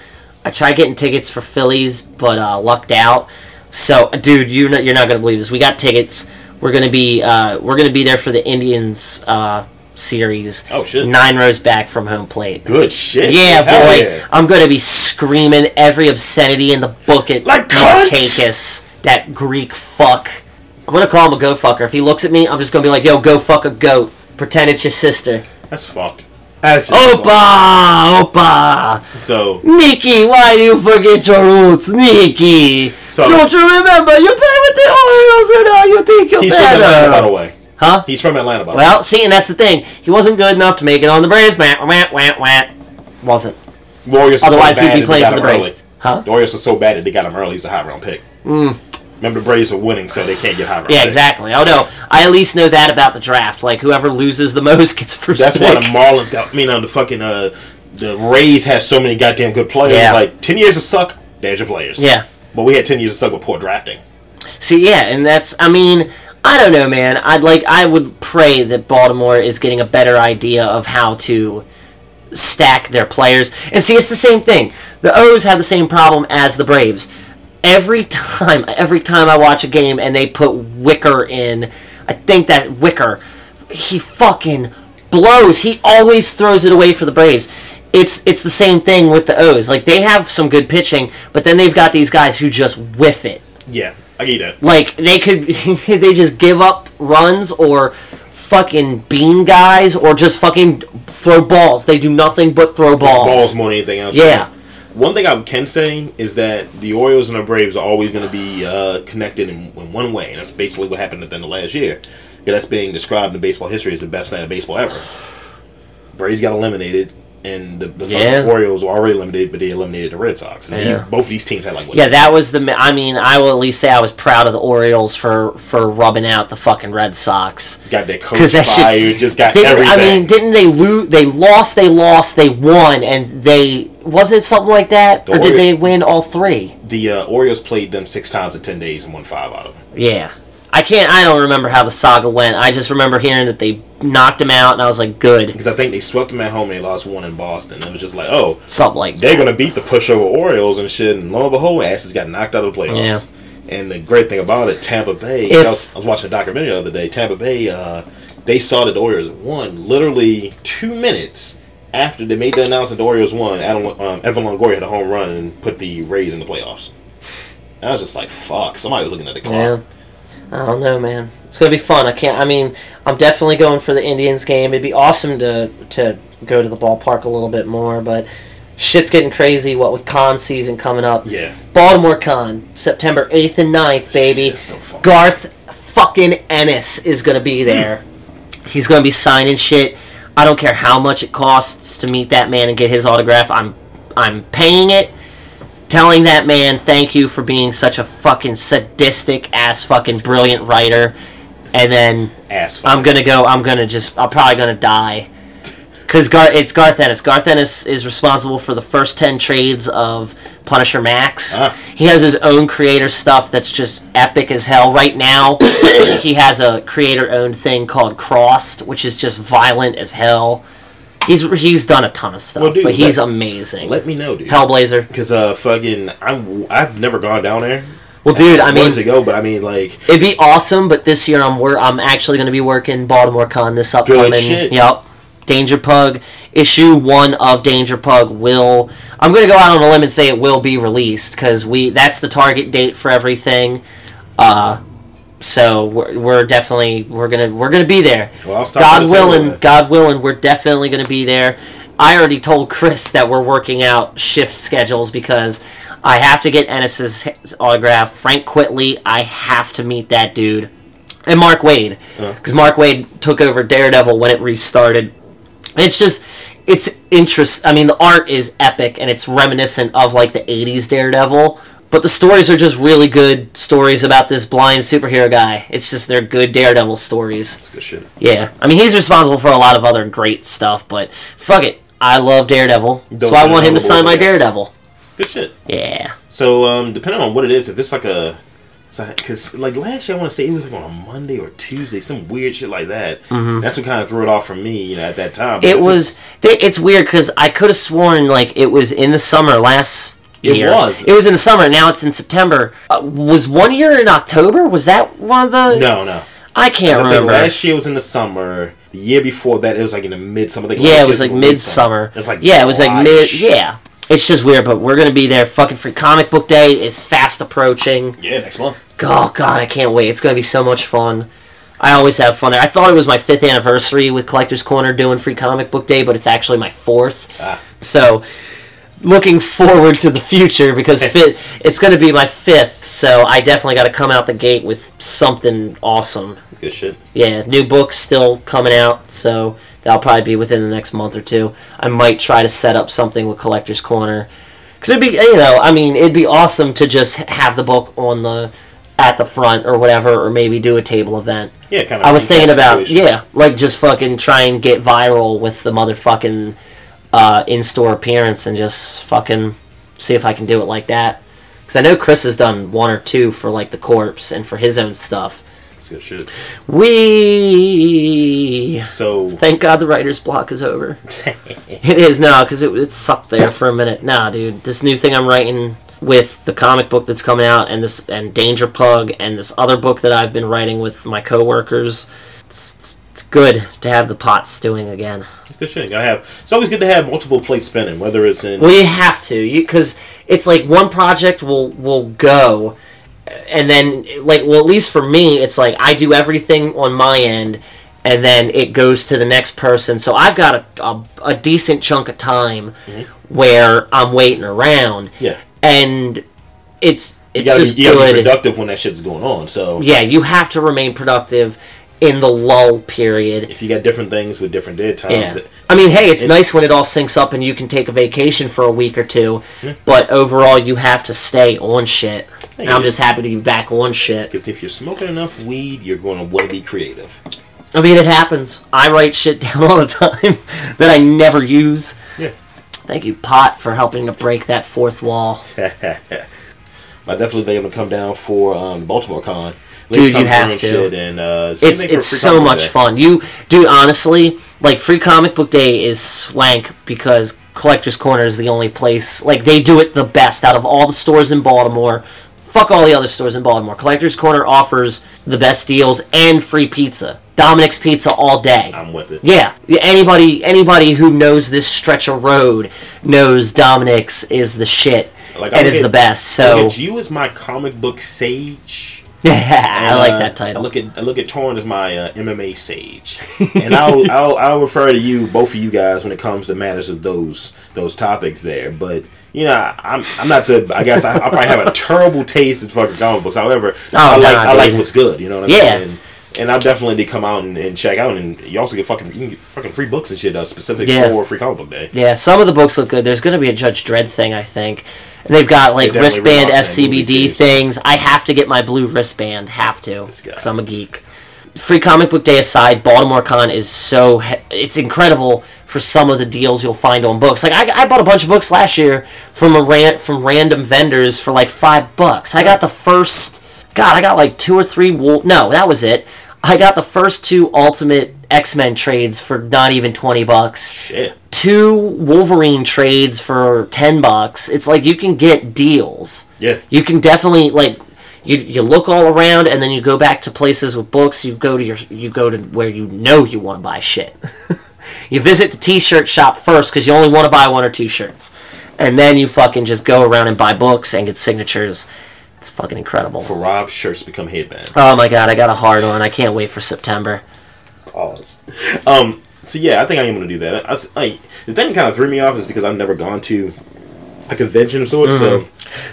I tried getting tickets for Phillies, but uh, lucked out. So, dude, you're not you're not gonna believe this. We got tickets. We're gonna be uh, we're gonna be there for the Indians uh, series. Oh, shit. Nine rows back from home plate. Good shit. Yeah, Hell boy. yeah. I'm gonna be screaming every obscenity in the book at Like! Markakis, that Greek fuck. I'm gonna call him a go fucker. If he looks at me, I'm just gonna be like, "Yo, go fuck a goat." Pretend it's your sister. That's fucked. That's. Opa, opa. So Nikki, why do you forget your roots, Nikki? So- Don't you remember? You play with the Orioles and uh, you think you're he's from Atlanta, by the way. Huh? He's from Atlanta, by the way. Well, see, and that's the thing. He wasn't good enough to make it on the Braves. Wah, wah, wah, wah. Wasn't. Warriors. was Otherwise, so he'd be playing for the Braves. early. Huh? The Warriors were so bad that they got him early. He's a high round pick. Remember, the Braves are winning, so they can't get high round. Mm. Yeah, exactly. Oh no, I at least know that about the draft. Like whoever loses the most gets first That's pick. why the Marlins got. I mean, uh, the fucking uh, the Rays have so many goddamn good players. Yeah. Like ten years of suck, there's your players. Yeah. But we had ten years of suck with poor drafting. See, yeah, and that's. I mean, I don't know, man. I'd like. I would pray that Baltimore is getting a better idea of how to stack their players. And see, it's the same thing. The O's have the same problem as the Braves. Every time, every time I watch a game and they put Wicker in, I think that Wicker, he fucking blows. He always throws it away for the Braves. It's it's the same thing with the O's. Like they have some good pitching, but then they've got these guys who just whiff it. Yeah, I get that. Like they could, they just give up runs or fucking bean guys or just fucking throw balls. They do nothing but throw It's balls. balls more than anything else. Yeah. One thing I can say is that the Orioles and the Braves are always going to be uh, connected in, in one way, and that's basically what happened at the end of last year. Yeah, that's being described in baseball history as the best night of baseball ever. Braves got eliminated, and the, the Yeah. Orioles were already eliminated, but they eliminated the Red Sox. And Yeah. these, both of these teams had like what, Yeah, that was the. I mean, I will at least say I was proud of the Orioles for for rubbing out the fucking Red Sox. got their coach Because that fired, shit just got everything. I mean, didn't they lose? They lost. They lost. They won, and they wasn't it something like that, The or did they win all three? the uh, Orioles played them six times in ten days and won five out of them. Yeah. I can't. I don't remember how the saga went. I just remember hearing that they knocked him out, and I was like, "Good." Because I think they swept them at home and they lost one in Boston. It was just like, oh, Something like they're gonna beat the pushover Orioles and shit, and lo and behold, asses got knocked out of the playoffs. Yeah. And the great thing about it, Tampa Bay. If- I, was, I was watching a documentary the other day. Tampa Bay, uh, they saw that the Orioles won literally two minutes after they made the announcement the Orioles won. Adam, um, Evan Longoria had a home run and put the Rays in the playoffs. I was just like, fuck. Somebody was looking at the clock. Yeah. I don't know, man. It's gonna be fun. I can't. I mean, I'm definitely going for the Indians game. It'd be awesome to to go to the ballpark a little bit more, but shit's getting crazy. What with con season coming up? Yeah. Baltimore Con, September 8th and 9th, baby. So Garth fucking Ennis is gonna be there. He's going to be signing shit. I don't care how much it costs to meet that man and get his autograph. I'm I'm paying it. Telling that man thank you for being such a fucking sadistic ass fucking brilliant writer. And then Ass. I'm gonna go. I'm gonna just. I'm probably gonna die. Cause Gar- it's Garth Ennis. Garth Ennis is responsible for the first ten trades of Punisher Max. Ah. He has his own creator stuff that's just epic as hell. Right now, he has a creator-owned thing called Crossed, which is just violent as hell. He's he's done a ton of stuff, Well, dude, but he's let- amazing. Let me know, dude. Hellblazer. Because uh, fucking, I'm I've never gone down there. Well, dude, I mean, wanted to go, but I mean, like, It'd be awesome, but this year I'm wor- I'm actually going to be working Baltimore Con this upcoming. Good shit. Yep. Danger Pug issue one of Danger Pug will. I'm going to go out on a limb and say it will be released because we that's the target date for everything. Uh, so we're, we're definitely we're gonna we're gonna be there. Well, I'll stop by God willing. God willing, we're definitely gonna be there. I already told Chris that we're working out shift schedules because I have to get Ennis's autograph. Frank Quitely, I have to meet that dude, and Mark Waid because Mark Waid took over Daredevil when it restarted. It's just it's interest. I mean, the art is epic and it's reminiscent of like the '80s Daredevil. But the stories are just really good stories about this blind superhero guy. It's just they're good Daredevil stories. it's good shit. Yeah, I mean he's responsible for a lot of other great stuff, but fuck it, I love Daredevil, Don't so I want him to sign my Daredevil. Good shit. Yeah, So, um, depending on what it is, if it's like a, because like last year, I want to say it was like on a Monday or Tuesday, some weird shit like that. That's what kind of threw it off for me, you know, at that time. But Mm-hmm. it was. They, it's weird because I could have sworn like it was in the summer last. Year. It year. was. It was in the summer. Now it's in September. Uh, was one year in October? Was that one of the? No, no. I can't I remember. last year was in the summer. The year before that, it was like in the midsummer. Like yeah, it was like midsummer. It's like yeah, it was like mid. Yeah, it's just weird, but we're gonna be there. Fucking free comic book day is fast approaching. Yeah, next month. Oh god, I can't wait. It's gonna be so much fun. I always have fun there. I thought it was my fifth anniversary with Collectors Corner doing free comic book day, but it's actually my fourth. Ah. So looking forward to the future because fit, it's gonna be my fifth, so I definitely gotta come out the gate with something awesome. Good shit. Yeah, new books still coming out, so that'll probably be within the next month or two. I might try to set up something with Collector's Corner. Because it'd be, you know, I mean, it'd be awesome to just have the book on the, at the front or whatever, or maybe do a table event. Yeah, kind of. I was thinking about, yeah, like just fucking try and get viral with the motherfucking uh, in-store appearance and just fucking see if I can do it like that. Because I know Chris has done one or two for like the corpse and for his own stuff. It's good shit. We So, thank God the writer's block is over. it is now because it, it sucked there for a minute. Nah, dude, this new thing I'm writing with the comic book that's coming out and this and Danger Pug and this other book that I've been writing with my coworkers. It's, it's, it's good to have the pot stewing again. it's good shit. Gotta have. It's always good to have multiple plates spinning, whether it's in. Well, you have to, because it's like one project will will go, and then like well, at least for me, it's like I do everything on my end, and then it goes to the next person. So I've got a a, a decent chunk of time mm-hmm. where I'm waiting around, yeah. and it's You gotta, just be, you gotta be good. productive when that shit's going on. So, yeah, you have to remain productive in the lull period. if you got different things with different dead times, Yeah. I mean, hey, it's It- nice when it all syncs up and you can take a vacation for a week or two, but overall, you have to stay on shit. And I'm just happy to be back on shit. Because if you're smoking enough weed, you're going to want to be creative. I mean, it happens. I write shit down all the time that I never use. Yeah. Thank you, Pot, for helping to break that fourth wall. I definitely be able to come down for um, Baltimore Con. Dude, you have to. and Shit and, uh, It's it's so much Day. fun. You, dude, honestly, like Free Comic Book Day is swank because Collector's Corner is the only place like they do it the best out of all the stores in Baltimore. Fuck all the other stores in Baltimore. Collector's Corner offers the best deals and free pizza. Dominic's Pizza all day. I'm with it. Yeah, anybody anybody who knows this stretch of road knows Dominic's is the shit Like, and is the best. So you as my comic book sage. I like uh, that title. I look at I look at Torn as my uh, MMA sage, and I'll, I'll I'll refer to you both of you guys when it comes to matters of those those topics there. But you know, I'm I'm not the I guess I, I probably have a terrible taste in fucking comic books. However, I like Oh, nah, I like what's good. You know what I Yeah. mean? And And I definitely did come out and, and check out, and you also get fucking you can get fucking free books and shit uh, specific Yeah. for Free Comic Book Day. Yeah, some of the books look good. There's going to be a Judge Dredd thing, I think. And they've got like They wristband FCBD things. I have to get my blue wristband. Have to. Because I'm a geek. Free Comic Book Day aside, Baltimore Con is so. He- it's incredible for some of the deals you'll find on books. Like, I, I bought a bunch of books last year from a rant from random vendors for like five bucks. I got the first. God, I got like two or three. Wol- no, that was it. I got the first two Ultimate X Men trades for not even 20 bucks Shit. two Wolverine trades for ten bucks. It's like you can get deals. Yeah. You can definitely like you you look all around and then you go back to places with books. You go to your you go to where you know you want to buy shit. you visit the t-shirt shop first because you only want to buy one or two shirts, and then you fucking just go around and buy books and get signatures. It's fucking incredible. For Rob, shirts become headbands. Oh my god, I got a hard one. I can't wait for September. Pause. Um. So yeah, I think I am gonna do that. I, like the thing that kind of threw me off is because I've never gone to a convention of sorts. So,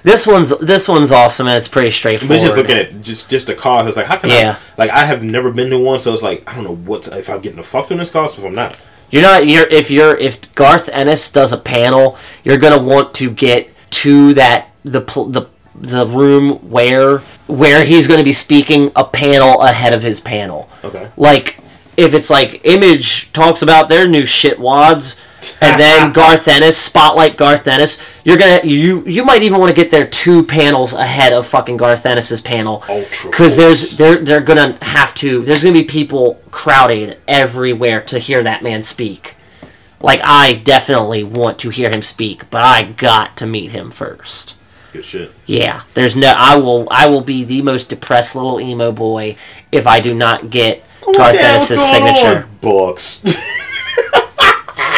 This one's this one's awesome and it's pretty but straightforward. it's just looking at just just the cost. It's like how can Yeah. I? Like I have never been to one, so it's like I don't know what's if I'm getting the fuck on this cost if I'm not. You're not. You're if you're if Garth Ennis does a panel, you're gonna want to get to that the the the room where where he's gonna be speaking a panel ahead of his panel. Okay. Like if it's like Image talks about their new shit wads. And then Garth Ennis, spotlight Garth Ennis. You're gonna you you might even want to get there two panels ahead of fucking Garth Ennis's panel, because there's they're they're gonna have to. There's gonna be people crowded everywhere to hear that man speak. Like I definitely want to hear him speak, but I got to meet him first. Good shit. Yeah, there's no. I will. I will be the most depressed little emo boy if I do not get Garth Damn, Ennis's what's going signature. Books.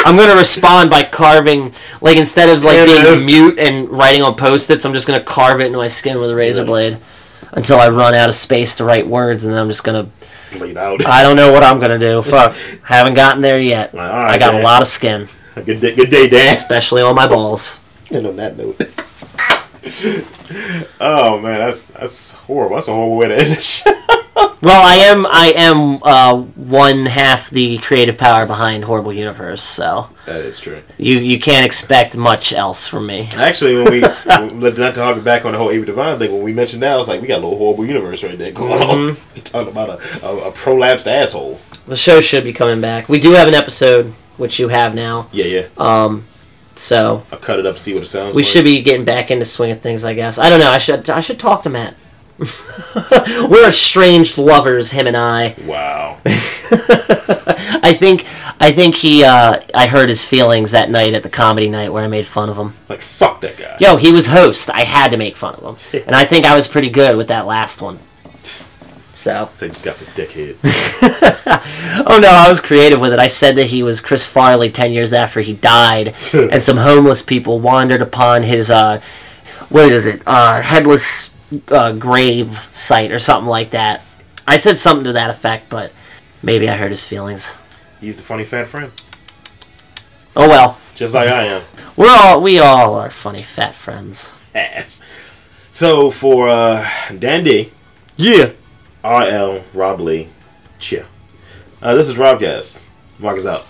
I'm gonna respond by carving, like instead of like There being is. mute and writing on post-its, I'm just gonna carve it into my skin with a razor Yeah. blade until I run out of space to write words, and then I'm just gonna. bleed out. I don't know what I'm gonna do. Fuck, haven't gotten there yet. All right, I got Dan. a lot of skin, good day, good day, Dan. especially on my balls. And on that note. oh man, that's that's horrible. That's a horrible way to end the show. Well, I am. I am uh, one half the creative power behind Horrible Universe, so That is true. you you can't expect much else from me. Actually, when we not to hark back on the whole Ava Devine thing, when we mentioned that, I was like, we got a little horrible universe right there going on. We talking about a, a, a prolapsed asshole. The show should be coming back. We do have an episode, which you have now. Yeah, yeah. Um, so I'll cut it up, see what it sounds like. we like. should be getting back into swing of things, I guess. I don't know. I should I should talk to Matt. We're estranged lovers, him and I. Wow. I think I think he. Uh, I hurt his feelings that night at the comedy night where I made fun of him. Like, fuck that guy. Yo, he was host. I had to make fun of him, and I think I was pretty good with that last one. So, Say just got some dickhead. oh no, I was creative with it. I said that he was Chris Farley ten years after he died, and some homeless people wandered upon his uh, what is it, uh, headless uh, grave site or something like that. I said something to that effect, but maybe I hurt his feelings. He's the funny fat friend. Oh well, Just like I am. we're all we all are funny fat friends. Ass. So, for uh, Dan D, Yeah. RL, Rob Lee, Chia. Uh, this is Rob. Robcast. Mark is out.